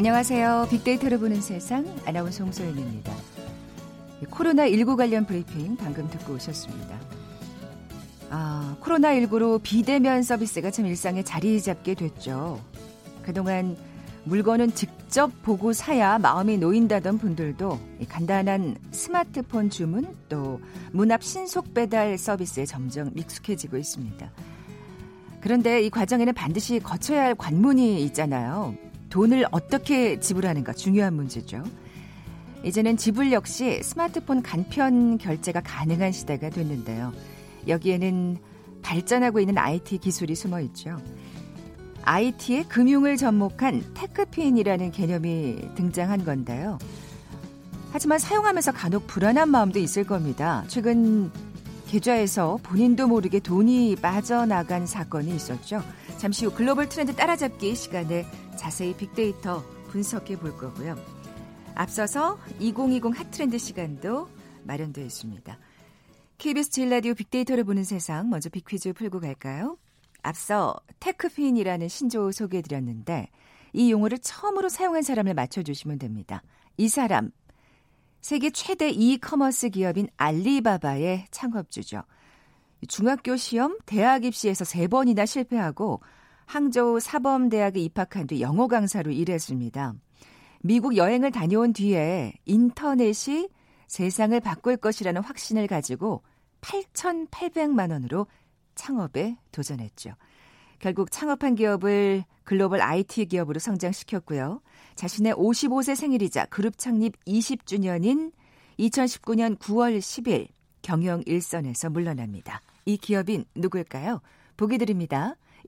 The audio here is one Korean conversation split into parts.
안녕하세요. 빅데이터를 보는 세상 아나운서 홍소연입니다. 코로나19 관련 브리핑 방금 듣고 오셨습니다. 아, 코로나19로 비대면 서비스가 참 일상에 자리 잡게 됐죠. 그동안 물건은 직접 보고 사야 마음이 놓인다던 분들도 간단한 스마트폰 주문 또 문 앞 신속 배달 서비스에 점점 익숙해지고 있습니다. 그런데 이 과정에는 반드시 거쳐야 할 관문이 있잖아요. 돈을 어떻게 지불하는가 중요한 문제죠. 이제는 지불 역시 스마트폰 간편 결제가 가능한 시대가 됐는데요. 여기에는 발전하고 있는 IT 기술이 숨어 있죠. IT의 금융을 접목한 테크핀이라는 개념이 등장한 건데요. 하지만 사용하면서 간혹 불안한 마음도 있을 겁니다. 최근 계좌에서 본인도 모르게 돈이 빠져나간 사건이 있었죠. 잠시 후 글로벌 트렌드 따라잡기 시간에 자세히 빅데이터 분석해 볼 거고요. 앞서서 2020 핫트렌드 시간도 마련되어 있습니다. KBS 제1라디오 빅데이터를 보는 세상 먼저 빅퀴즈 풀고 갈까요? 앞서 테크핀이라는 신조어 소개해드렸는데 이 용어를 처음으로 사용한 사람을 맞춰주시면 됩니다. 이 사람 세계 최대 이커머스 기업인 알리바바의 창업주죠. 중학교 시험, 대학 입시에서 세 번이나 실패하고 항저우 사범대학에 입학한 뒤 영어 강사로 일했습니다. 미국 여행을 다녀온 뒤에 인터넷이 세상을 바꿀 것이라는 확신을 가지고 8,800만 원으로 창업에 도전했죠. 결국 창업한 기업을 글로벌 IT 기업으로 성장시켰고요. 자신의 55세 생일이자 그룹 창립 20주년인 2019년 9월 10일 경영 일선에서 물러납니다. 이 기업인 누굴까요? 보기 드립니다.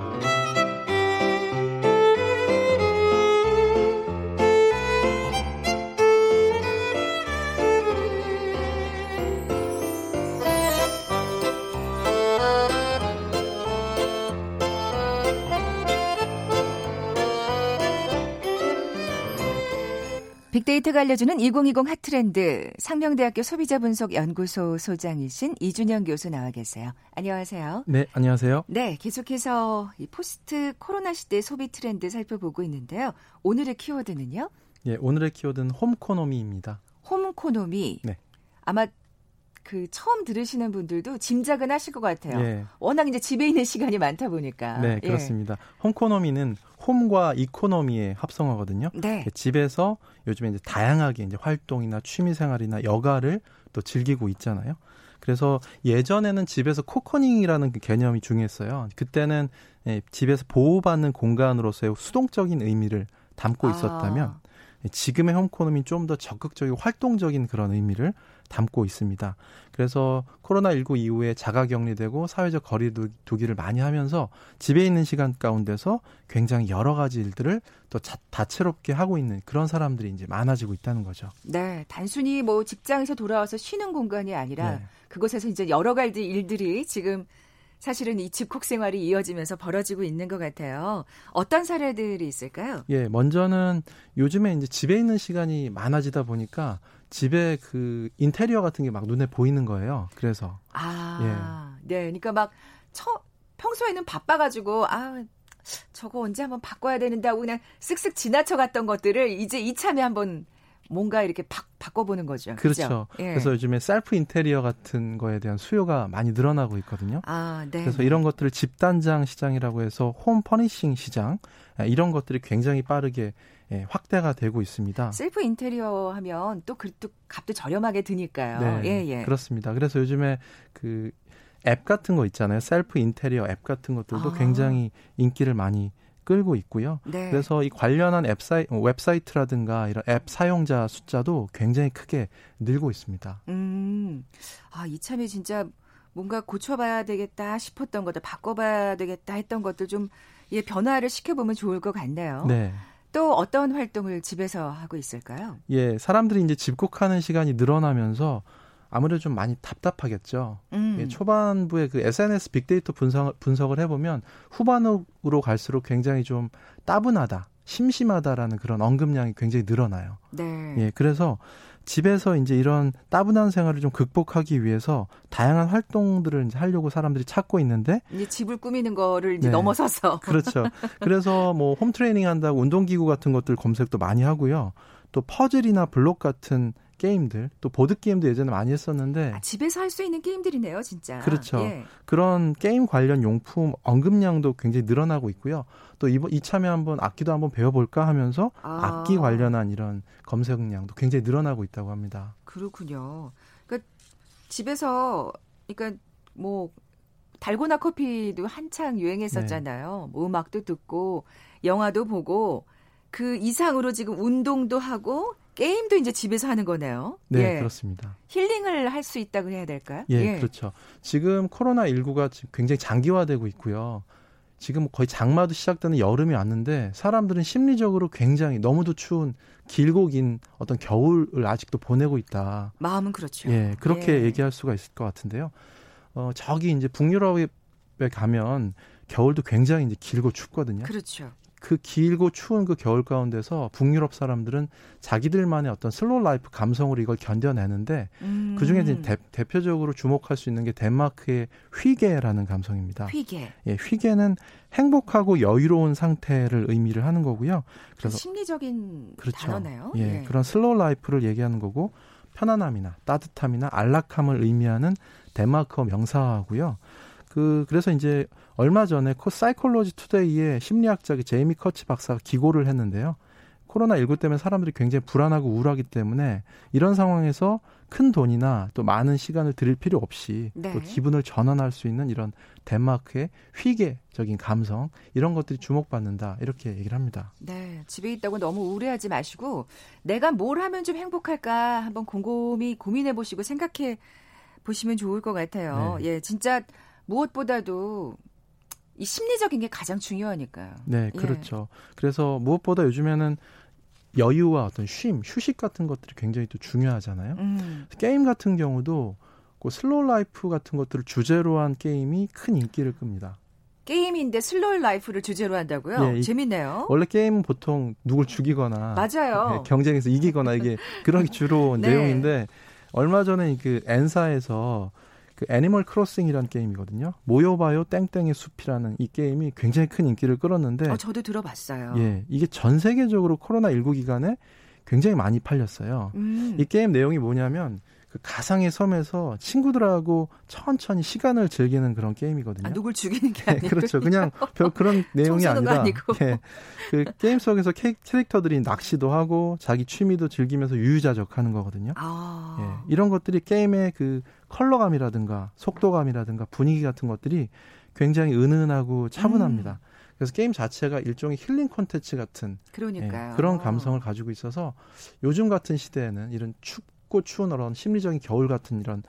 Música 빅데이터가 알려주는 2020 핫트렌드 상명대학교 소비자분석연구소 소장이신 이준영 교수 나와 계세요. 안녕하세요. 네, 안녕하세요. 네, 계속해서 이 포스트 코로나 시대 소비 트렌드 살펴보고 있는데요. 오늘의 키워드는요? 예, 오늘의 키워드는 홈코노미입니다. 홈코노미. 네. 아마 그 처음 들으시는 분들도 짐작은 하실 것 같아요. 예. 워낙 이제 집에 있는 시간이 많다 보니까. 네, 예. 그렇습니다. 예. 홈코노미는 홈과 이코노미의 합성어거든요. 네. 집에서 요즘에 이제 다양하게 이제 활동이나 취미 생활이나 여가를 또 즐기고 있잖아요. 그래서 예전에는 집에서 코커닝이라는 그 개념이 중요했어요. 그때는 예, 집에서 보호받는 공간으로서의 수동적인 의미를 담고 아. 있었다면 아. 지금의 홈코노미는 좀더 적극적이고 활동적인 그런 의미를 담고 있습니다. 그래서 코로나19 이후에 자가 격리되고 사회적 거리두기를 많이 하면서 집에 있는 시간 가운데서 굉장히 여러 가지 일들을 또 자, 다채롭게 하고 있는 그런 사람들이 이제 많아지고 있다는 거죠. 네, 단순히 뭐 직장에서 돌아와서 쉬는 공간이 아니라 네. 그곳에서 이제 여러 가지 일들이 지금 사실은 이 집콕 생활이 이어지면서 벌어지고 있는 것 같아요. 어떤 사례들이 있을까요? 예, 먼저는 요즘에 이제 집에 있는 시간이 많아지다 보니까 집에 그 인테리어 같은 게 막 눈에 보이는 거예요. 그래서 아, 예. 네, 그러니까 막 처, 평소에는 바빠가지고 아 저거 언제 한번 바꿔야 되는데 하고 그냥 쓱쓱 지나쳐 갔던 것들을 이제 이참에 한번 뭔가 이렇게 바, 바꿔보는 거죠. 그렇죠. 예. 그래서 요즘에 셀프 인테리어 같은 거에 대한 수요가 많이 늘어나고 있거든요. 아, 네. 그래서 이런 것들을 집단장 시장이라고 해서 home furnishing 시장 예, 이런 것들이 굉장히 빠르게 예, 확대가 되고 있습니다. 셀프 인테리어 하면 또 그또 값도 저렴하게 드니까요. 네, 예, 예. 그렇습니다. 그래서 요즘에 그 앱 같은 거 있잖아요. 셀프 인테리어 앱 같은 것들도 아. 굉장히 인기를 많이 끌고 있고요. 네. 그래서 이 관련한 앱사이, 웹사이트라든가 이런 앱 사용자 숫자도 굉장히 크게 늘고 있습니다. 음, 아, 이참에 진짜 뭔가 고쳐봐야 되겠다 싶었던 것들, 바꿔봐야 되겠다 했던 것들 좀 예, 변화를 시켜보면 좋을 것 같네요. 네. 또 어떤 활동을 집에서 하고 있을까요? 예, 사람들이 이제 집콕하는 시간이 늘어나면서 아무래도 좀 많이 답답하겠죠. 음. 예, 초반부에 그 SNS 빅데이터 분석, 분석을 해보면 후반으로 갈수록 굉장히 좀 따분하다, 심심하다라는 그런 언급량이 굉장히 늘어나요. 네. 예, 그래서 집에서 이제 이런 따분한 생활을 좀 극복하기 위해서 다양한 활동들을 이제 하려고 사람들이 찾고 있는데 이제 집을 꾸미는 거를 이제 네. 넘어서서 그렇죠. 그래서 뭐 홈 트레이닝 한다고 운동기구 같은 것들 검색도 많이 하고요. 또 퍼즐이나 블록 같은 게임들 또 보드 게임도 예전에 많이 했었는데 아, 집에서 할 수 있는 게임들이네요, 진짜. 그렇죠. 예. 그런 게임 관련 용품 언급량도 굉장히 늘어나고 있고요. 또 이번 이참에 한번 악기도 한번 배워볼까 하면서 아. 악기 관련한 이런 검색량도 굉장히 늘어나고 있다고 합니다. 그렇군요. 그러니까 집에서 그러니까 뭐 달고나 커피도 한창 유행했었잖아요. 네. 뭐 음악도 듣고 영화도 보고 그 이상으로 지금 운동도 하고 게임도 이제 집에서 하는 거네요. 네, 예. 그렇습니다. 힐링을 할 수 있다고 해야 될까요? 예, 예, 그렇죠. 지금 코로나 19가 굉장히 장기화되고 있고요. 지금 거의 장마도 시작되는 여름이 왔는데 사람들은 심리적으로 굉장히 너무도 추운 길고 긴 어떤 겨울을 아직도 보내고 있다. 마음은 그렇죠. 예, 그렇게 예. 얘기할 수가 있을 것 같은데요. 어, 저기 이제 북유럽에 가면 겨울도 굉장히 이제 길고 춥거든요. 그렇죠. 그 길고 추운 그 겨울 가운데서 북유럽 사람들은 자기들만의 어떤 slow life 감성으로 이걸 견뎌내는데 음. 그 중에 이제 대, 표적으로 주목할 수 있는 게 덴마크의 휘게라는 감성입니다. 휘게. 예, 휘게는 행복하고 여유로운 상태를 의미를 하는 거고요. 그래서 심리적인 그렇죠. 단어네요. 예, 예, 그런 slow life를 얘기하는 거고 편안함이나 따뜻함이나 안락함을 의미하는 덴마크어 명사하고요. 그 그래서 이제 얼마 전에 코 사이콜로지 투데이에 심리학자 제이미 커츠 박사가 기고를 했는데요. 코로나 19 때문에 사람들이 굉장히 불안하고 우울하기 때문에 이런 상황에서 큰 돈이나 또 많은 시간을 들일 필요 없이 네. 또 기분을 전환할 수 있는 이런 덴마크의 휘계적인 감성 이런 것들이 주목받는다 이렇게 얘기를 합니다. 네, 집에 있다고 너무 우울해하지 마시고 내가 뭘 하면 좀 행복할까 한번 곰곰이 고민해 보시고 생각해 보시면 좋을 것 같아요. 네. 예, 진짜 무엇보다도 이 심리적인 게 가장 중요하니까요. 네, 예. 그렇죠. 예. 그래서 무엇보다 요즘에는 여유와 어떤 쉼, 휴식 같은 것들이 굉장히 또 중요하잖아요. 음. 게임 같은 경우도 그 slow life 같은 것들을 주제로 한 게임이 큰 인기를 끕니다. 게임인데 slow life를 주제로 한다고요? 예, 재밌네요. 원래 게임은 보통 누굴 죽이거나 맞아요. 네, 경쟁에서 이기거나 이게 그런 주로 네. 내용인데 얼마 전에 그 N사에서 그 Animal Crossing이라는 게임이거든요. 모여봐요 땡땡의 숲이라는 이 게임이 굉장히 큰 인기를 끌었는데 어, 저도 들어봤어요. 예, 이게 전 세계적으로 코로나 19 기간에 굉장히 많이 팔렸어요. 음. 이 게임 내용이 뭐냐면 그 가상의 섬에서 친구들하고 천천히 시간을 즐기는 그런 게임이거든요. 아, 누굴 죽이는 게 아니고 네, 그렇죠. 그냥 별 그런 내용이 아니라 네, 그 게임 속에서 캐, 릭터들이 낚시도 하고 자기 취미도 즐기면서 유유자적하는 거거든요. 아. 예, 이런 것들이 게임의 그 컬러감이라든가 속도감이라든가 분위기 같은 것들이 굉장히 은은하고 차분합니다. 음. 그래서 게임 자체가 일종의 힐링 콘텐츠 같은 예, 그런 감성을 가지고 있어서 요즘 같은 시대에는 이런 춥고 추운 그런 심리적인 겨울 같은 이런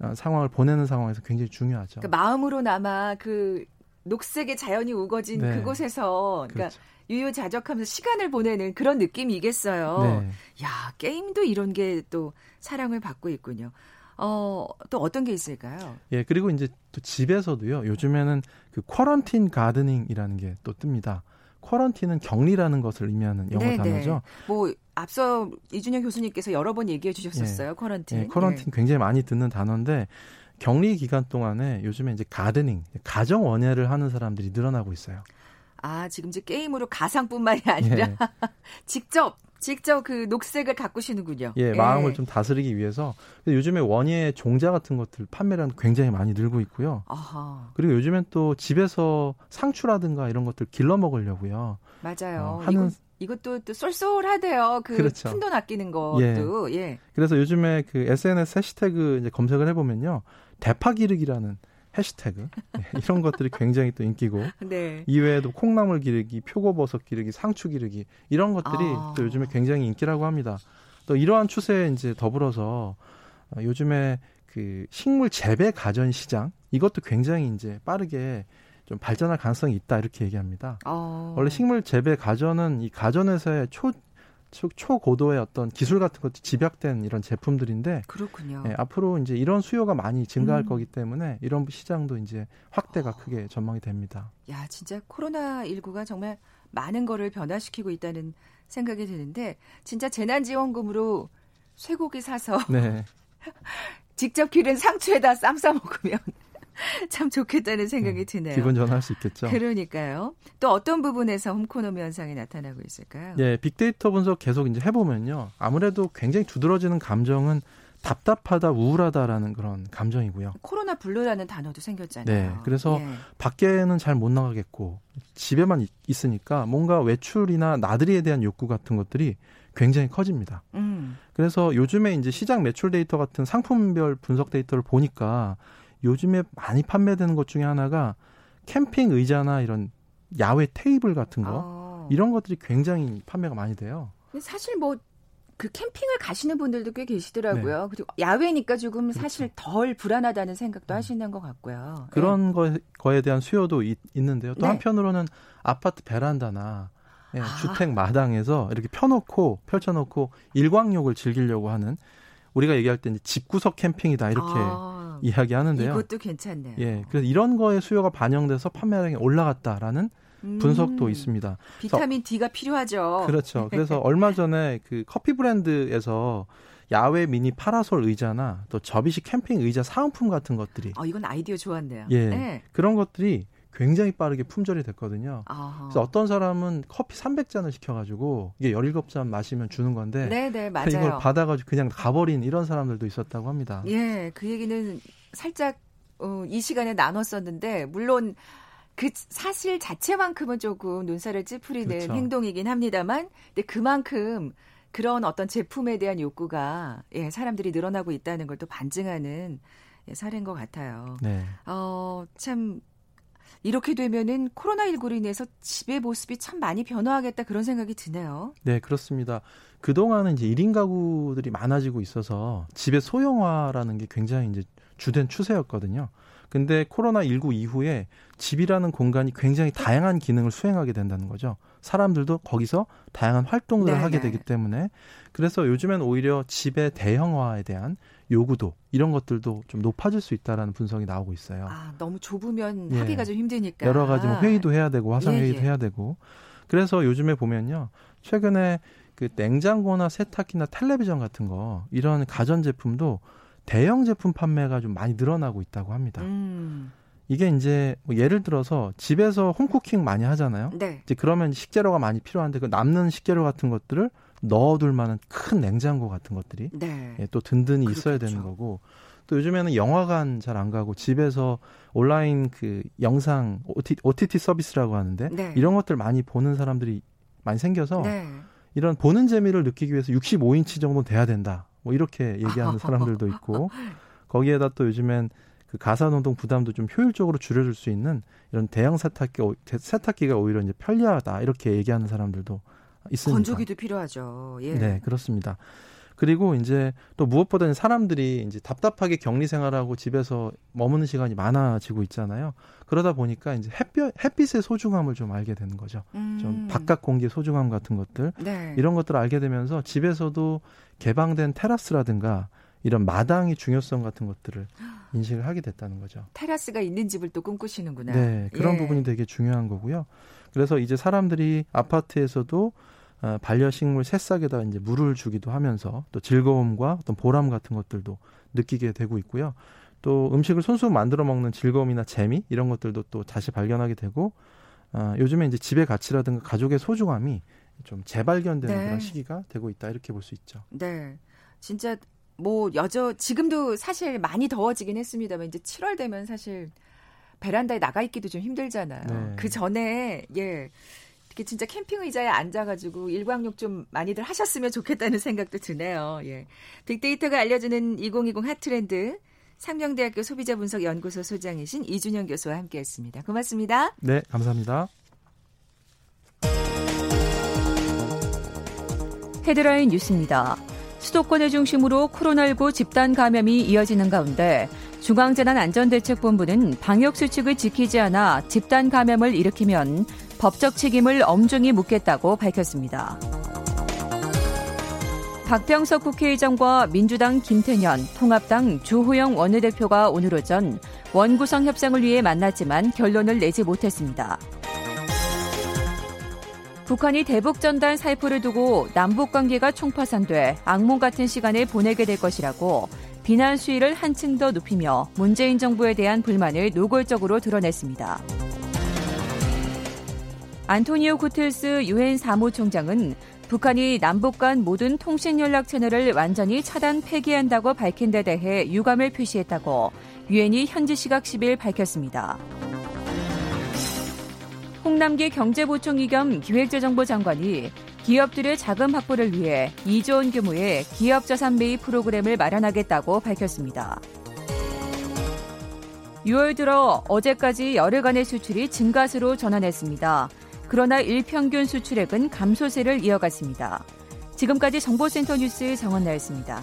어, 상황을 보내는 상황에서 굉장히 중요하죠. 그러니까 마음으로나마 그 녹색의 자연이 우거진 네. 그곳에서 그러니까 그렇죠. 유유자적하면서 시간을 보내는 그런 느낌이겠어요. 네. 야 게임도 이런 게 또 사랑을 받고 있군요. 어, 또 어떤 게 있을까요? 예, 그리고 이제 또 집에서도요. 요즘에는 그 쿼런틴 가드닝이라는 게 또 뜹니다. 쿼런틴은 격리라는 것을 의미하는 영어 네네. 단어죠. 뭐 앞서 이준영 교수님께서 여러 번 얘기해 주셨었어요. 예. 쿼런틴. 예, 쿼런틴 예. 굉장히 많이 듣는 단어인데 격리 기간 동안에 요즘에 이제 가드닝, 가정 원예를 하는 사람들이 늘어나고 있어요. 아, 지금 이제 게임으로 가상뿐만이 아니라 예. 직접 직접 그 녹색을 가꾸시는군요. 예, 마음을 예. 좀 다스리기 위해서. 요즘에 원예 종자 같은 것들 판매량 굉장히 많이 늘고 있고요. 아하. 그리고 요즘엔 또 집에서 상추라든가 이런 것들 길러 먹으려고요. 맞아요. 어, 하는 이것, 도 또 쏠쏠하대요. 그 그렇죠. 푼돈 아끼는 것도. 예. 예. 그래서 요즘에 그 SNS 해시태그 이제 검색을 해보면요. 대파 기르기라는 해시태그 네, 이런 것들이 굉장히 또 인기고 네. 이외에도 콩나물 기르기, 표고버섯 기르기, 상추 기르기 이런 것들이 아. 또 요즘에 굉장히 인기라고 합니다. 또 이러한 추세에 이제 더불어서 어, 요즘에 그 식물 재배 가전 시장 이것도 굉장히 이제 빠르게 좀 발전할 가능성이 있다 이렇게 얘기합니다. 어. 원래 식물 재배 가전은 이 가전에서의 초 초고도의 어떤 기술 같은 것도 집약된 이런 제품들인데 그렇군요. 예, 앞으로 이제 이런 수요가 많이 증가할 음. 거기 때문에 이런 시장도 이제 확대가 어. 크게 전망이 됩니다. 야, 진짜 코로나 19가 정말 많은 거를 변화시키고 있다는 생각이 드는데 진짜 재난 지원금으로 쇠고기 사서 네. 직접 기른 상추에다 쌈 싸 먹으면 참 좋겠다는 생각이 음, 드네요. 기분 전환할 수 있겠죠. 그러니까요. 또 어떤 부분에서 홈코노미 현상이 나타나고 있을까요? 예, 빅데이터 분석 계속 이제 해보면요. 아무래도 굉장히 두드러지는 감정은 답답하다, 우울하다라는 그런 감정이고요. 코로나 블루라는 단어도 생겼잖아요. 네. 그래서 예. 밖에는 잘 못 나가겠고 집에만 있 으니까 뭔가 외출이나 나들이에 대한 욕구 같은 것들이 굉장히 커집니다. 음. 그래서 요즘에 이제 시장 매출 데이터 같은 상품별 분석 데이터를 보니까 요즘에 많이 판매되는 것 중에 하나가 캠핑 의자나 이런 야외 테이블 같은 거 어. 이런 것들이 굉장히 판매가 많이 돼요. 사실 뭐그 캠핑을 가시는 분들도 꽤 계시더라고요. 네. 그리고 야외니까 조금 그렇죠. 사실 덜 불안하다는 생각도 음. 하시는 것 같고요. 그런 네. 거에 대한 수요도 있, 는데요또 네. 한편으로는 아파트 베란다나 예, 아. 주택 마당에서 이렇게 펴놓고 펼쳐놓고 일광욕을 즐기려고 하는 우리가 얘기할 때 집구석 캠핑이다 이렇게 아. 이야기하는데요. 이것도 괜찮네요. 예, 그래서 이런 거에 수요가 반영돼서 판매량이 올라갔다라는 음. 분석도 있습니다. 비타민 D가 필요하죠. 그렇죠. 그래서 얼마 전에 그 커피 브랜드에서 야외 미니 파라솔 의자나 또 접이식 캠핑 의자 사은품 같은 것들이 아 이건 아이디어 좋았네요. 예, 네. 그런 것들이 굉장히 빠르게 품절이 됐거든요. 아하. 그래서 어떤 사람은 커피 300잔을 시켜가지고 이게 17잔 마시면 주는 건데 네네, 네, 맞아요. 이걸 받아가지고 그냥 가버린 이런 사람들도 있었다고 합니다. 예, 그 얘기는 살짝 어, 이 시간에 나눴었는데 물론 그 사실 자체만큼은 조금 눈살을 찌푸리는 그렇죠. 행동이긴 합니다만 근데 그만큼 그런 어떤 제품에 대한 욕구가 예, 사람들이 늘어나고 있다는 걸 또 반증하는 예, 사례인 것 같아요. 네. 어, 참 이렇게 되면은 코로나19로 인해서 집의 모습이 참 많이 변화하겠다 그런 생각이 드네요. 네, 그렇습니다. 그동안은 이제 1인 가구들이 많아지고 있어서 집의 소형화라는 게 굉장히 이제 주된 추세였거든요. 근데 코로나19 이후에 집이라는 공간이 굉장히 다양한 기능을 수행하게 된다는 거죠. 사람들도 거기서 다양한 활동들을 네네. 하게 네. 되기 때문에 그래서 요즘엔 오히려 집의 대형화에 대한 요구도 이런 것들도 좀 높아질 수 있다라는 분석이 나오고 있어요. 아, 너무 좁으면 예. 하기가 좀 힘드니까. 여러 가지 뭐 회의도 해야 되고 화상 회의도 예, 예. 해야 되고. 그래서 요즘에 보면요. 최근에 그 냉장고나 세탁기나 텔레비전 같은 거 이런 가전 제품도 대형 제품 판매가 좀 많이 늘어나고 있다고 합니다. 음. 이게 이제 뭐 예를 들어서 집에서 홈쿠킹 많이 하잖아요. 네. 이제 그러면 식재료가 많이 필요한데 그 남는 식재료 같은 것들을 넣어둘 만한 큰 냉장고 같은 것들이 네. 예, 또 든든히 그렇겠죠. 있어야 되는 거고 또 요즘에는 영화관 잘 안 가고 집에서 온라인 그 영상 OTT 서비스라고 하는데 네. 이런 것들 많이 보는 사람들이 많이 생겨서 네. 이런 보는 재미를 느끼기 위해서 65인치 정도 돼야 된다. 뭐 이렇게 얘기하는 사람들도 있고 거기에다 또 요즘엔 그 가사 노동 부담도 좀 효율적으로 줄여줄 수 있는 이런 대형 세탁기 세탁기가 오히려 이제 편리하다 이렇게 얘기하는 사람들도 있습니다. 건조기도 필요하죠. 예. 네, 그렇습니다. 그리고 이제 또 무엇보다는 사람들이 이제 답답하게 격리 생활하고 집에서 머무는 시간이 많아지고 있잖아요. 그러다 보니까 이제 햇볕, 햇빛의 소중함을 좀 알게 되는 거죠. 음. 좀 바깥 공기의 소중함 같은 것들. 네. 이런 것들을 알게 되면서 집에서도 개방된 테라스라든가 이런 마당의 중요성 같은 것들을 인식을 하게 됐다는 거죠. 테라스가 있는 집을 또 꿈꾸시는구나. 네, 그런 예. 부분이 되게 중요한 거고요. 그래서 이제 사람들이 아파트에서도 어, 반려식물 새싹에다 이제 물을 주기도 하면서 또 즐거움과 어떤 보람 같은 것들도 느끼게 되고 있고요. 또 음식을 손수 만들어 먹는 즐거움이나 재미 이런 것들도 또 다시 발견하게 되고 어, 요즘에 이제 집의 가치라든가 가족의 소중함이 좀 재발견되는 네. 그런 시기가 되고 있다 이렇게 볼 수 있죠. 네, 진짜 뭐 여저 지금도 사실 많이 더워지긴 했습니다만 이제 7월 되면 사실 베란다에 나가 있기도 좀 힘들잖아요. 네. 그 전에 예. 이렇게 진짜 캠핑 의자에 앉아가지고 일광욕 좀 많이들 하셨으면 좋겠다는 생각도 드네요. 예. 빅데이터가 알려주는 2020 핫트렌드 상명대학교 소비자분석연구소 소장이신 이준영 교수와 함께했습니다. 고맙습니다. 네, 감사합니다. 헤드라인 뉴스입니다. 수도권을 중심으로 코로나19 집단 감염이 이어지는 가운데 중앙재난안전대책본부는 방역수칙을 지키지 않아 집단 감염을 일으키면 법적 책임을 엄중히 묻겠다고 밝혔습니다. 박병석 국회의장과 민주당 김태년, 통합당 주호영 원내대표가 오늘 오전 원구성 협상을 위해 만났지만 결론을 내지 못했습니다. 북한이 대북 전단 살포를 두고 남북 관계가 총파산돼 악몽 같은 시간을 보내게 될 것이라고 비난 수위를 한층 더 높이며 문재인 정부에 대한 불만을 노골적으로 드러냈습니다. 안토니오 구텔스 유엔 사무총장은 북한이 남북 간 모든 통신 연락 채널을 완전히 차단 폐기한다고 밝힌 데 대해 유감을 표시했다고 유엔이 현지 시각 10일 밝혔습니다. 홍남기 경제부총리 겸 기획재정부 장관이 기업들의 자금 확보를 위해 2조 원 규모의 기업 자산 매입 프로그램을 마련하겠다고 밝혔습니다. 6월 들어 어제까지 열흘간의 수출이 증가세로 전환했습니다. 그러나 일평균 수출액은 감소세를 이어갔습니다. 지금까지 정보센터 뉴스 정원 나였습니다.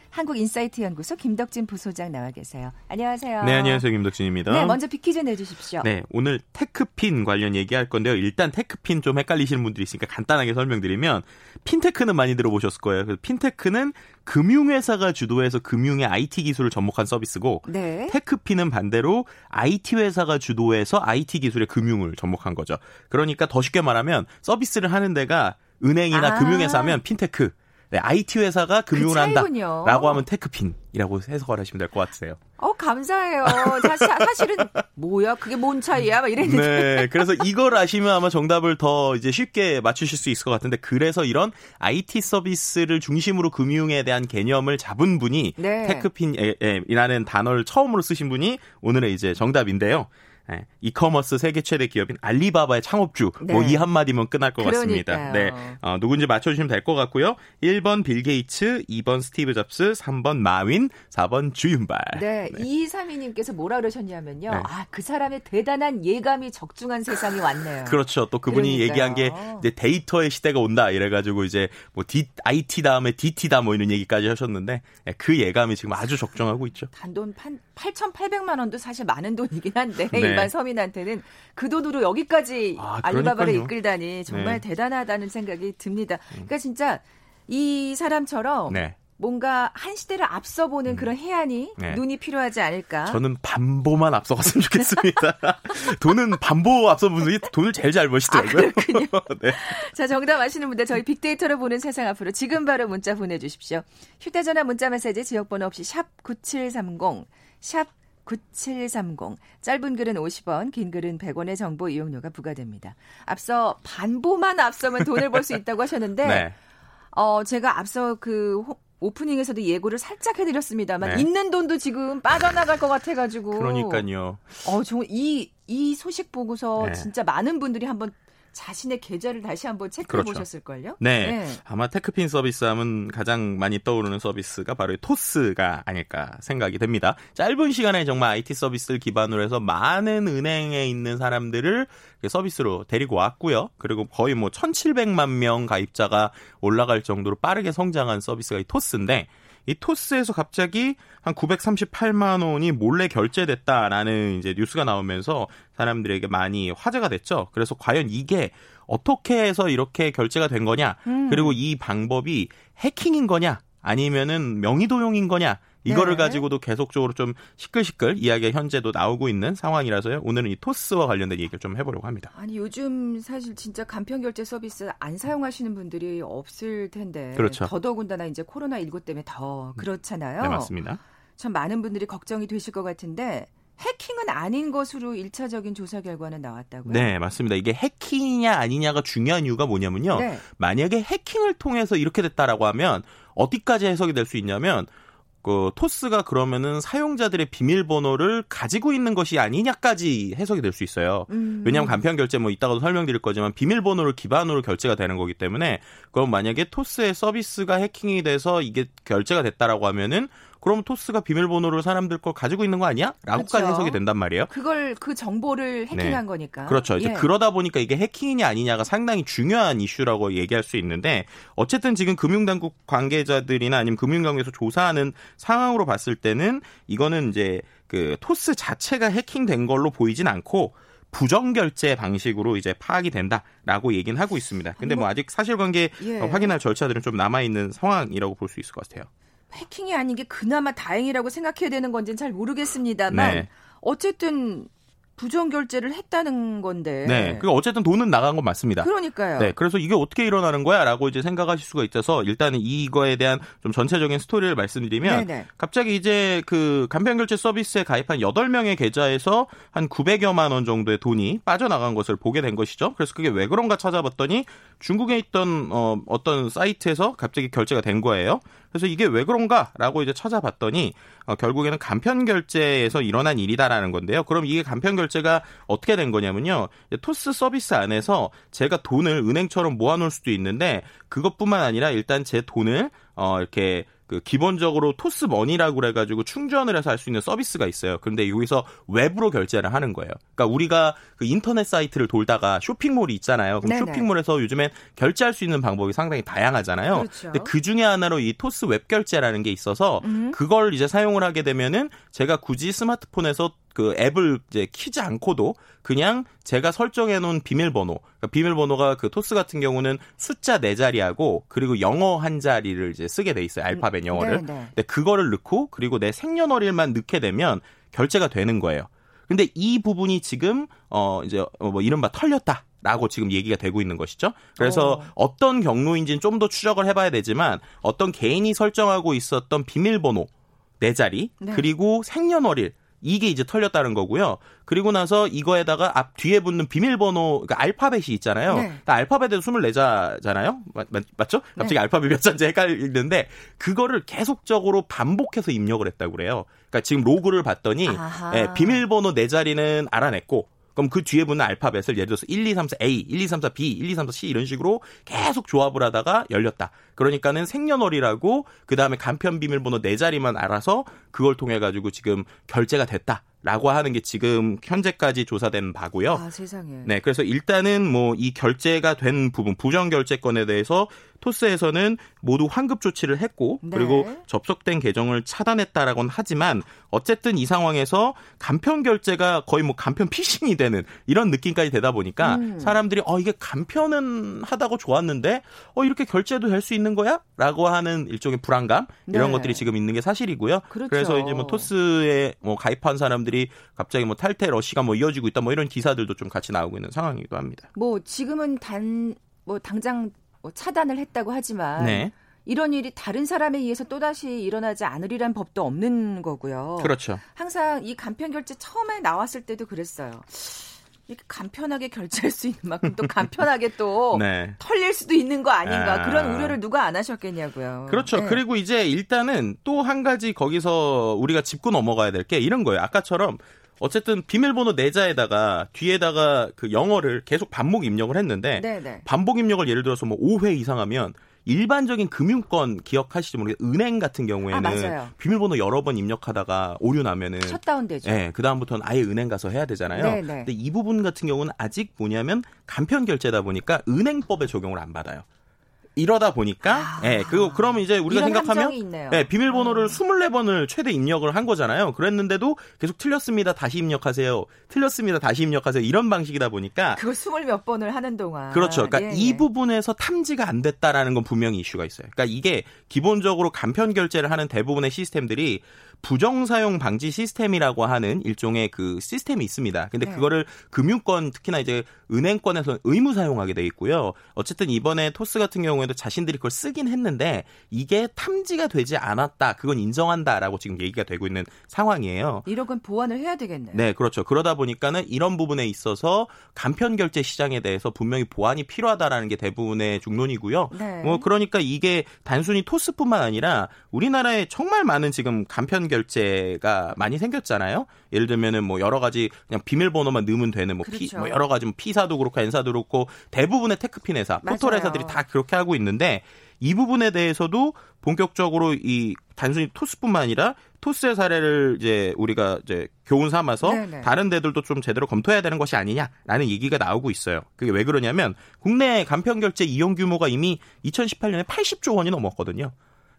한국인사이트 연구소 김덕진 부소장 나와 계세요. 안녕하세요. 네, 안녕하세요. 김덕진입니다. 네, 먼저 퀴즈 내주십시오. 네, 오늘 테크핀 관련 얘기할 건데요. 일단 테크핀 좀 헷갈리시는 분들이 있으니까 간단하게 설명드리면 핀테크는 많이 들어보셨을 거예요. 그래서 핀테크는 금융회사가 주도해서 금융의 IT 기술을 접목한 서비스고 네. 테크핀은 반대로 IT 회사가 주도해서 IT 기술의 금융을 접목한 거죠. 그러니까 더 쉽게 말하면 서비스를 하는 데가 은행이나 아. 금융회사면 핀테크, 네, IT 회사가 금융을 그 한다라고 하면 테크핀이라고 해석을 하시면 될 것 같으세요. 어 감사해요. 사실, 사실 은 뭐야 그게 뭔 차이야? 막 이랬는데. 네, 그래서 이걸 아시면 아마 정답을 더 이제 쉽게 맞추실 수 있을 것 같은데 그래서 이런 IT 서비스를 중심으로 금융에 대한 개념을 잡은 분이 네. 테크핀이라는 단어를 처음으로 쓰신 분이 오늘의 이제 정답인데요. 네, 이커머스 세계 최대 기업인 알리바바의 창업주 뭐 네. 뭐이 한마디면 끝날 것 그러니까요. 같습니다. 네, 어, 누군지 맞춰주시면 될 것 같고요. 1번 빌 게이츠, 2번 스티브 잡스, 3번 마윈, 4번 주윤발. 네, 네. 2232님께서 뭐라 그러셨냐면요. 네. 아, 그 사람의 대단한 예감이 적중한 세상이 왔네요. 그렇죠. 또 그분이 그러니까요. 얘기한 게 이제 데이터의 시대가 온다 이래가지고 이제 뭐 D, IT 다음에 DT다 뭐 이런 얘기까지 하셨는데 네, 그 예감이 지금 아주 적중하고 있죠. 단돈 8,800만 원도 사실 많은 돈이긴 한데 네. 일반 서민한테는 그 돈으로 여기까지 아, 알리바바를 이끌다니 정말 네. 대단하다는 생각이 듭니다. 음. 그러니까 진짜 이 사람처럼 네. 뭔가 한 시대를 앞서보는 음. 그런 해안이 네. 눈이 필요하지 않을까. 저는 반보만 앞서갔으면 좋겠습니다. 돈은 반보 앞서보는 분이 돈을 제일 잘 버시더라고요. 아, 그렇군요. 네. 자, 정답 아시는 분들 저희 빅데이터를 보는 세상 앞으로 지금 바로 문자 보내주십시오. 휴대전화 문자 메시지 지역번호 없이 샵 9730, 샵 9730. 짧은 글은 50원, 긴 글은 100원의 정보 이용료가 부과됩니다. 앞서 반보만 앞서면 돈을 벌 수 있다고 하셨는데, 네. 어, 제가 앞서 그 오프닝에서도 예고를 살짝 해드렸습니다만 네. 있는 돈도 지금 빠져나갈 것 같아가지고. 그러니까요. 어, 정말 이, 이 소식 보고서 네. 진짜 많은 분들이 한번 자신의 계좌를 다시 한번 체크해 그렇죠. 보셨을걸요? 네. 네. 아마 테크핀 서비스 하면 가장 많이 떠오르는 서비스가 바로 토스가 아닐까 생각이 됩니다. 짧은 시간에 정말 IT 서비스를 기반으로 해서 많은 은행에 있는 사람들을 서비스로 데리고 왔고요. 그리고 거의 뭐 1,700만 명 가입자가 올라갈 정도로 빠르게 성장한 서비스가 이 토스인데 이 토스에서 갑자기 한 938만 원이 몰래 결제됐다라는 이제 뉴스가 나오면서 사람들에게 많이 화제가 됐죠. 그래서 과연 이게 어떻게 해서 이렇게 결제가 된 거냐, 음. 그리고 이 방법이 해킹인 거냐, 아니면은 명의도용인 거냐, 이거를 네. 가지고도 계속적으로 좀 시끌시끌 이야기가 현재도 나오고 있는 상황이라서요. 오늘은 이 토스와 관련된 얘기를 좀 해보려고 합니다. 아니 요즘 사실 진짜 간편 결제 서비스 안 사용하시는 분들이 없을 텐데. 그렇죠. 더더군다나 이제 코로나 19 때문에 더 그렇잖아요. 네 맞습니다. 참 많은 분들이 걱정이 되실 것 같은데 해킹은 아닌 것으로 1차적인 조사 결과는 나왔다고요? 네, 맞습니다. 이게 해킹이냐 아니냐가 중요한 이유가 뭐냐면요. 네. 만약에 해킹을 통해서 이렇게 됐다라고 하면 어디까지 해석이 될 수 있냐면 그 토스가 그러면은 사용자들의 비밀번호를 가지고 있는 것이 아니냐까지 해석이 될 수 있어요. 음. 왜냐하면 간편 결제 뭐 이따가도 설명드릴 거지만 비밀번호를 기반으로 결제가 되는 거기 때문에 그럼 만약에 토스의 서비스가 해킹이 돼서 이게 결제가 됐다라고 하면은 그럼 토스가 비밀번호를 사람들 걸 가지고 있는 거 아니야? 라고까지 그렇죠. 해석이 된단 말이에요. 그걸 그 정보를 해킹한 네. 거니까. 그렇죠. 이제 예. 그러다 보니까 이게 해킹이냐 아니냐가 상당히 중요한 이슈라고 얘기할 수 있는데 어쨌든 지금 금융당국 관계자들이나 아니면 금융경에서 조사하는 상황으로 봤을 때는 이거는 이제 그 토스 자체가 해킹된 걸로 보이진 않고 부정 결제 방식으로 이제 파악이 된다라고 얘기는 하고 있습니다. 근데 뭐, 뭐 아직 사실관계 예. 확인할 절차들은 좀 남아 있는 상황이라고 볼 수 있을 것 같아요. 해킹이 아닌 게 그나마 다행이라고 생각해야 되는 건지는 잘 모르겠습니다만 네. 어쨌든 부정 결제를 했다는 건데. 네. 그 어쨌든 돈은 나간 건 맞습니다. 그러니까요. 네. 그래서 이게 어떻게 일어나는 거야라고 이제 생각하실 수가 있어서 일단은 이거에 대한 좀 전체적인 스토리를 말씀드리면 네네. 갑자기 이제 그 간편 결제 서비스에 가입한 8명의 계좌에서 한 900여만 원 정도의 돈이 빠져나간 것을 보게 된 것이죠. 그래서 그게 왜 그런가 찾아봤더니 중국에 있던 어 어떤 사이트에서 갑자기 결제가 된 거예요. 그래서 이게 왜 그런가라고 이제 찾아봤더니 어, 결국에는 간편 결제에서 일어난 일이다라는 건데요. 그럼 이게 간편 결제 가 어떻게 된 거냐면요. 토스 서비스 안에서 제가 돈을 은행처럼 모아놓을 수도 있는데 그것뿐만 아니라 일단 제 돈을 어 이렇게 그 기본적으로 토스 머니라고 그래가지고 충전을 해서 할 수 있는 서비스가 있어요. 그런데 여기서 웹으로 결제를 하는 거예요. 그러니까 우리가 그 인터넷 사이트를 돌다가 쇼핑몰이 있잖아요. 그럼 네네. 쇼핑몰에서 요즘엔 결제할 수 있는 방법이 상당히 다양하잖아요. 그렇죠. 근데 그 중에 하나로 이 토스 웹 결제라는 게 있어서 음. 그걸 이제 사용을 하게 되면은 제가 굳이 스마트폰에서 그 앱을 이제 키지 않고도 그냥 제가 설정해 놓은 비밀번호, 그러니까 비밀번호가 그 토스 같은 경우는 숫자 네 자리하고 그리고 영어 한 자리를 이제 쓰게 돼 있어요. 알파벳 영어를. 네, 네. 근데 그거를 넣고 그리고 내 생년월일만 넣게 되면 결제가 되는 거예요. 근데 이 부분이 지금 어 이제 어, 뭐 이른바 털렸다. 라고 지금 얘기가 되고 있는 것이죠. 그래서 어떤 경로인지는 좀 더 추적을 해봐야 되지만 어떤 개인이 설정하고 있었던 비밀번호 네 자리 네. 그리고 생년월일 이게 이제 털렸다는 거고요. 그리고 나서 이거에다가 앞 뒤에 붙는 비밀번호 그러니까 알파벳이 있잖아요. 네. 그러니까 알파벳에도 24자잖아요. 맞, 맞, 죠 갑자기 네. 알파벳 몇 자인지 헷갈리는데 그거를 계속적으로 반복해서 입력을 했다고 그래요. 그러니까 지금 로그를 봤더니 예, 비밀번호 네 자리는 알아냈고 그럼 그 뒤에 붙는 알파벳을 예를 들어서 1, 2, 3, 4 A, 1, 2, 3, 4 B, 1, 2, 3, 4 C 이런 식으로 계속 조합을 하다가 열렸다. 그러니까는 생년월일하고 그 다음에 간편 비밀번호 네 자리만 알아서 그걸 통해 가지고 지금 결제가 됐다. 라고 하는 게 지금 현재까지 조사된 바고요. 아, 세상에. 네, 그래서 일단은 뭐 이 결제가 된 부분, 부정 결제권에 대해서 토스에서는 모두 환급 조치를 했고 네. 그리고 접속된 계정을 차단했다라고는 하지만 어쨌든 이 상황에서 간편 결제가 거의 뭐 간편 피싱이 되는 이런 느낌까지 되다 보니까 음. 사람들이 어 이게 간편은 하다고 좋았는데 어 이렇게 결제도 될 수 있는 거야?라고 하는 일종의 불안감 이런 네. 것들이 지금 있는 게 사실이고요. 그렇죠. 그래서 이제 뭐 토스에 뭐 가입한 사람들이 갑자기 뭐 탈퇴 러시가 뭐 이어지고 있다 뭐 이런 기사들도 좀 같이 나오고 있는 상황이기도 합니다. 뭐 지금은 단 뭐 당장 뭐 차단을 했다고 하지만 네. 이런 일이 다른 사람에 의해서 또다시 일어나지 않으리란 법도 없는 거고요. 그렇죠. 항상 이 간편 결제 처음에 나왔을 때도 그랬어요. 이렇게 간편하게 결제할 수 있는 만큼 또 간편하게 또 네. 털릴 수도 있는 거 아닌가 아. 그런 우려를 누가 안 하셨겠냐고요. 그렇죠. 네. 그리고 이제 일단은 또 한 가지 거기서 우리가 짚고 넘어가야 될 게 이런 거예요. 아까처럼 어쨌든 비밀번호 내자에다가 뒤에다가 그 영어를 계속 반복 입력을 했는데 네네. 네. 반복 입력을 예를 들어서 뭐 5회 이상 하면 일반적인 금융권 기억하시지 모르겠 은행 같은 경우에는 아, 비밀번호 여러 번 입력하다가 오류 나면은 셧다운 되죠. 네, 그 다음부터는 아예 은행 가서 해야 되잖아요. 네네. 네. 근데 이 부분 같은 경우는 아직 뭐냐면 간편 결제다 보니까 은행법에 적용을 안 받아요. 이러다 보니까 아, 예, 그 그러면 이제 우리가 생각하면 예, 비밀번호를 음. 24번을 최대 입력을 한 거잖아요. 그랬는데도 계속 틀렸습니다. 다시 입력하세요. 틀렸습니다. 다시 입력하세요. 이런 방식이다 보니까 그거 20몇 번을 하는 동안 그렇죠. 그러니까 예, 이 예. 부분에서 탐지가 안 됐다라는 건 분명히 이슈가 있어요. 그러니까 이게 기본적으로 간편 결제를 하는 대부분의 시스템들이 부정 사용 방지 시스템이라고 하는 일종의 그 시스템이 있습니다. 근데 네. 그거를 금융권 특히나 이제 은행권에서 의무 사용하게 돼 있고요. 어쨌든 이번에 토스 같은 경우에도 자신들이 그걸 쓰긴 했는데 이게 탐지가 되지 않았다. 그건 인정한다라고 지금 얘기가 되고 있는 상황이에요. 건 보완을 해야 되겠네요. 네, 그렇죠. 그러다 보니까는 이런 부분에 있어서 간편 결제 시장에 대해서 분명히 보완이 필요하다라는 게 대부분의 중론이고요. 네. 뭐 그러니까 이게 단순히 토스뿐만 아니라 우리나라에 정말 많은 지금 간편 결제가 많이 생겼잖아요. 예를 들면은 뭐 여러 가지 그냥 비밀번호만 넣으면 되는 뭐, 그렇죠. 피, 뭐 여러 가지 뭐 피사도 그렇고 엔사도 그렇고 대부분의 테크핀 회사, 포털 회사들이 다 그렇게 하고 있는데 이 부분에 대해서도 본격적으로 이 단순히 토스뿐만 아니라 토스의 사례를 이제 우리가 이제 교훈 삼아서 네네. 다른 데들도 좀 제대로 검토해야 되는 것이 아니냐라는 얘기가 나오고 있어요. 그게 왜 그러냐면 국내 간편 결제 이용 규모가 이미 2018년에 80조 원이 넘었거든요.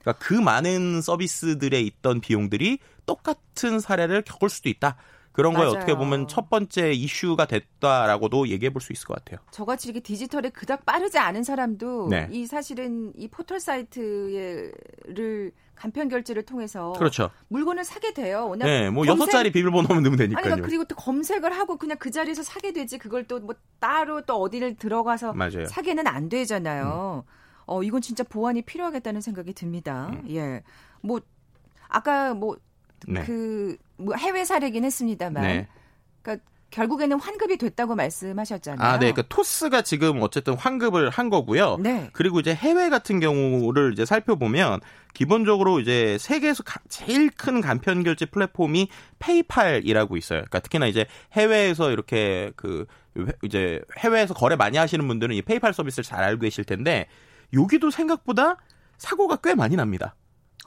그러니까 그 많은 서비스들에 있던 비용들이 똑같은 사례를 겪을 수도 있다. 그런 거에 어떻게 보면 첫 번째 이슈가 됐다라고도 얘기해 볼 수 있을 것 같아요. 저같이 이렇게 디지털에 그닥 빠르지 않은 사람도 네. 이 사실은 이 포털 사이트를 간편 결제를 통해서 그렇죠. 물건을 사게 돼요. 워낙 네, 뭐 여섯 자리 비밀번호만 넣으면 되니까요. 아니, 그러니까 그리고 또 검색을 하고 그냥 그 자리에서 사게 되지 그걸 또 뭐 따로 또 어디를 들어가서 맞아요. 사게는 안 되잖아요. 음. 어 이건 진짜 보완이 필요하겠다는 생각이 듭니다. 음. 예, 뭐 아까 뭐 네. 그 뭐 해외 사례긴 했습니다만, 네. 그러니까 결국에는 환급이 됐다고 말씀하셨잖아요. 아, 네. 그 토스가 지금 어쨌든 환급을 한 거고요. 네. 그리고 이제 해외 같은 경우를 이제 살펴보면 기본적으로 이제 세계에서 가, 제일 큰 간편 결제 플랫폼이 페이팔이라고 있어요. 그러니까 특히나 이제 해외에서 이렇게 그 이제 해외에서 거래 많이 하시는 분들은 이 페이팔 서비스를 잘 알고 계실 텐데 여기도 생각보다 사고가 꽤 많이 납니다.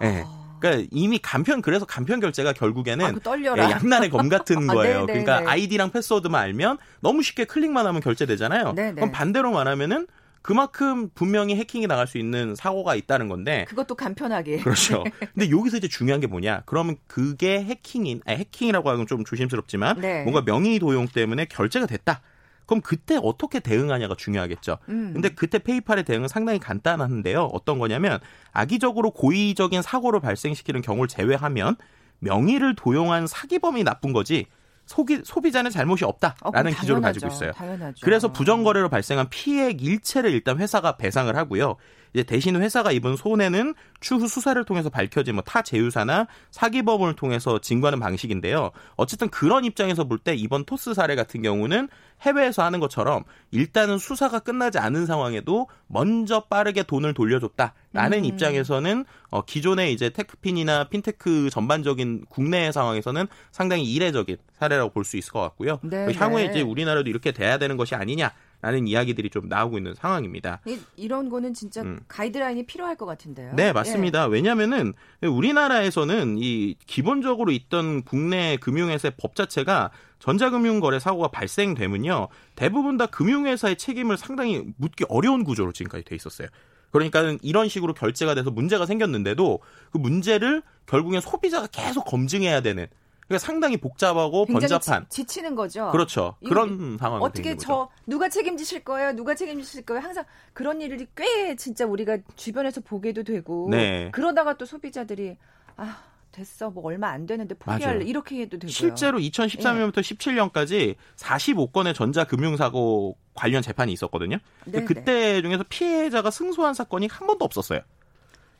예. 네. 어. 그러니까 이미 간편 그래서 간편 결제가 결국에는 아, 예, 양날의 검 같은 아, 거예요. 아, 그러니까 아이디랑 패스워드만 알면 너무 쉽게 클릭만 하면 결제되잖아요. 네네. 그럼 반대로 말하면 그만큼 분명히 해킹이 나갈 수 있는 사고가 있다는 건데 그것도 간편하게 그렇죠. 근데 여기서 이제 중요한 게 뭐냐? 그러면 그게 해킹인 아니 해킹이라고 하면 좀 조심스럽지만 네. 뭔가 명의 도용 때문에 결제가 됐다. 그럼 그때 어떻게 대응하냐가 중요하겠죠. 음. 근데 그때 페이팔의 대응은 상당히 간단한데요. 어떤 거냐면 악의적으로 고의적인 사고를 발생시키는 경우를 제외하면 명의를 도용한 사기범이 나쁜 거지 소기, 소비자는 잘못이 없다라는 어, 기조를 가지고 있어요. 당연하죠. 그래서 부정거래로 발생한 피해액 일체를 일단 회사가 배상을 하고요. 이제 대신 회사가 입은 손해는 추후 수사를 통해서 밝혀진 뭐 타 제휴사나 사기범을 통해서 징구하는 방식인데요. 어쨌든 그런 입장에서 볼 때 이번 토스 사례 같은 경우는 해외에서 하는 것처럼 일단은 수사가 끝나지 않은 상황에도 먼저 빠르게 돈을 돌려줬다라는 음. 입장에서는 어, 기존의 이제 테크핀이나 핀테크 전반적인 국내 상황에서는 상당히 이례적인 사례라고 볼 수 있을 것 같고요. 네, 향후에 네. 이제 우리나라도 이렇게 돼야 되는 것이 아니냐 라는 이야기들이 좀 나오고 있는 상황입니다. 이, 런 거는 진짜 음. 가이드라인이 필요할 것 같은데요. 네, 맞습니다. 예. 왜냐하면은 우리나라에서는 이 기본적으로 있던 국내 금융회사의 법 자체가 전자금융거래 사고가 발생되면요 대부분 다 금융회사의 책임을 상당히 묻기 어려운 구조로 지금까지 돼 있었어요. 그러니까 이런 식으로 결제가 돼서 문제가 생겼는데도 그 문제를 결국엔 소비자가 계속 검증해야 되는 그러니까 상당히 복잡하고 번잡한 지, 치는 거죠. 그렇죠. 그런 상황이 어떻게 저 누가 책임지실 거예요? 누가 책임지실 거예요? 항상 그런 일이 꽤 진짜 우리가 주변에서 보게도 되고 네. 그러다가 또 소비자들이 아 됐어 뭐 얼마 안 되는데 포기할래 맞아요. 이렇게 해도 되고요. 실제로 2013년부터 예. 17년까지 45건의 전자금융사고 관련 재판이 있었거든요. 그때 중에서 피해자가 승소한 사건이 한 번도 없었어요.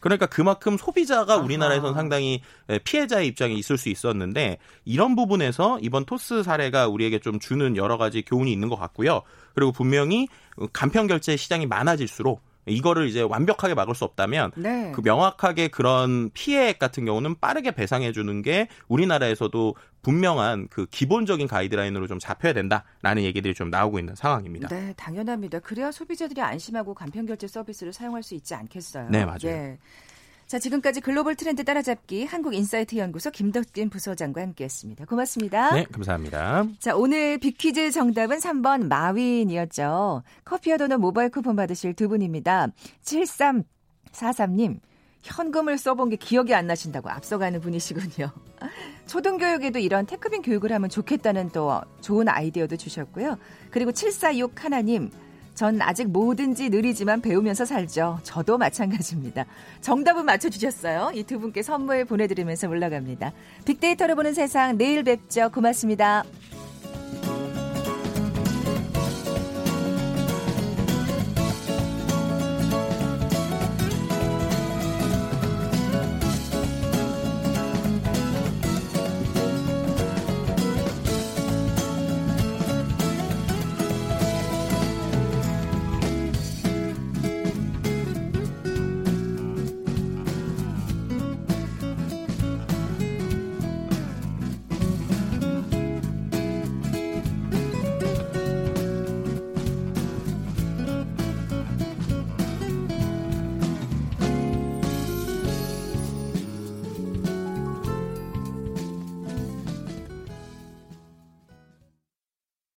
그러니까 그만큼 소비자가 우리나라에서는 상당히 예, 피해자의 입장에 있을 수 있었는데 이런 부분에서 이번 토스 사례가 우리에게 좀 주는 여러 가지 교훈이 있는 것 같고요. 그리고 분명히 간편 결제 시장이 많아질수록 이거를 이제 완벽하게 막을 수 없다면 네. 그 명확하게 그런 피해액 같은 경우는 빠르게 배상해 주는 게 우리나라에서도 분명한 그 기본적인 가이드라인으로 좀 잡혀야 된다라는 얘기들이 좀 나오고 있는 상황입니다. 네, 당연합니다. 그래야 소비자들이 안심하고 간편 결제 서비스를 사용할 수 있지 않겠어요. 네, 맞아요. 네. 자, 지금까지 글로벌 트렌드 따라잡기 한국인사이트 연구소 김덕진 부소장과 함께했습니다. 고맙습니다. 네, 감사합니다. 자, 오늘 빅퀴즈 정답은 3번 마윈이었죠. 커피와 도넛 모바일 쿠폰 받으실 두 분입니다. 7343님. 현금을 써본 게 기억이 안 나신다고 앞서가는 분이시군요. 초등교육에도 이런 테크핀 교육을 하면 좋겠다는 또 좋은 아이디어도 주셨고요. 그리고 746 하나님 전 아직 뭐든지 느리지만 배우면서 살죠. 저도 마찬가지입니다. 정답은 맞춰주셨어요. 이 두 분께 선물 보내드리면서 올라갑니다. 빅데이터를 보는 세상 내일 뵙죠. 고맙습니다.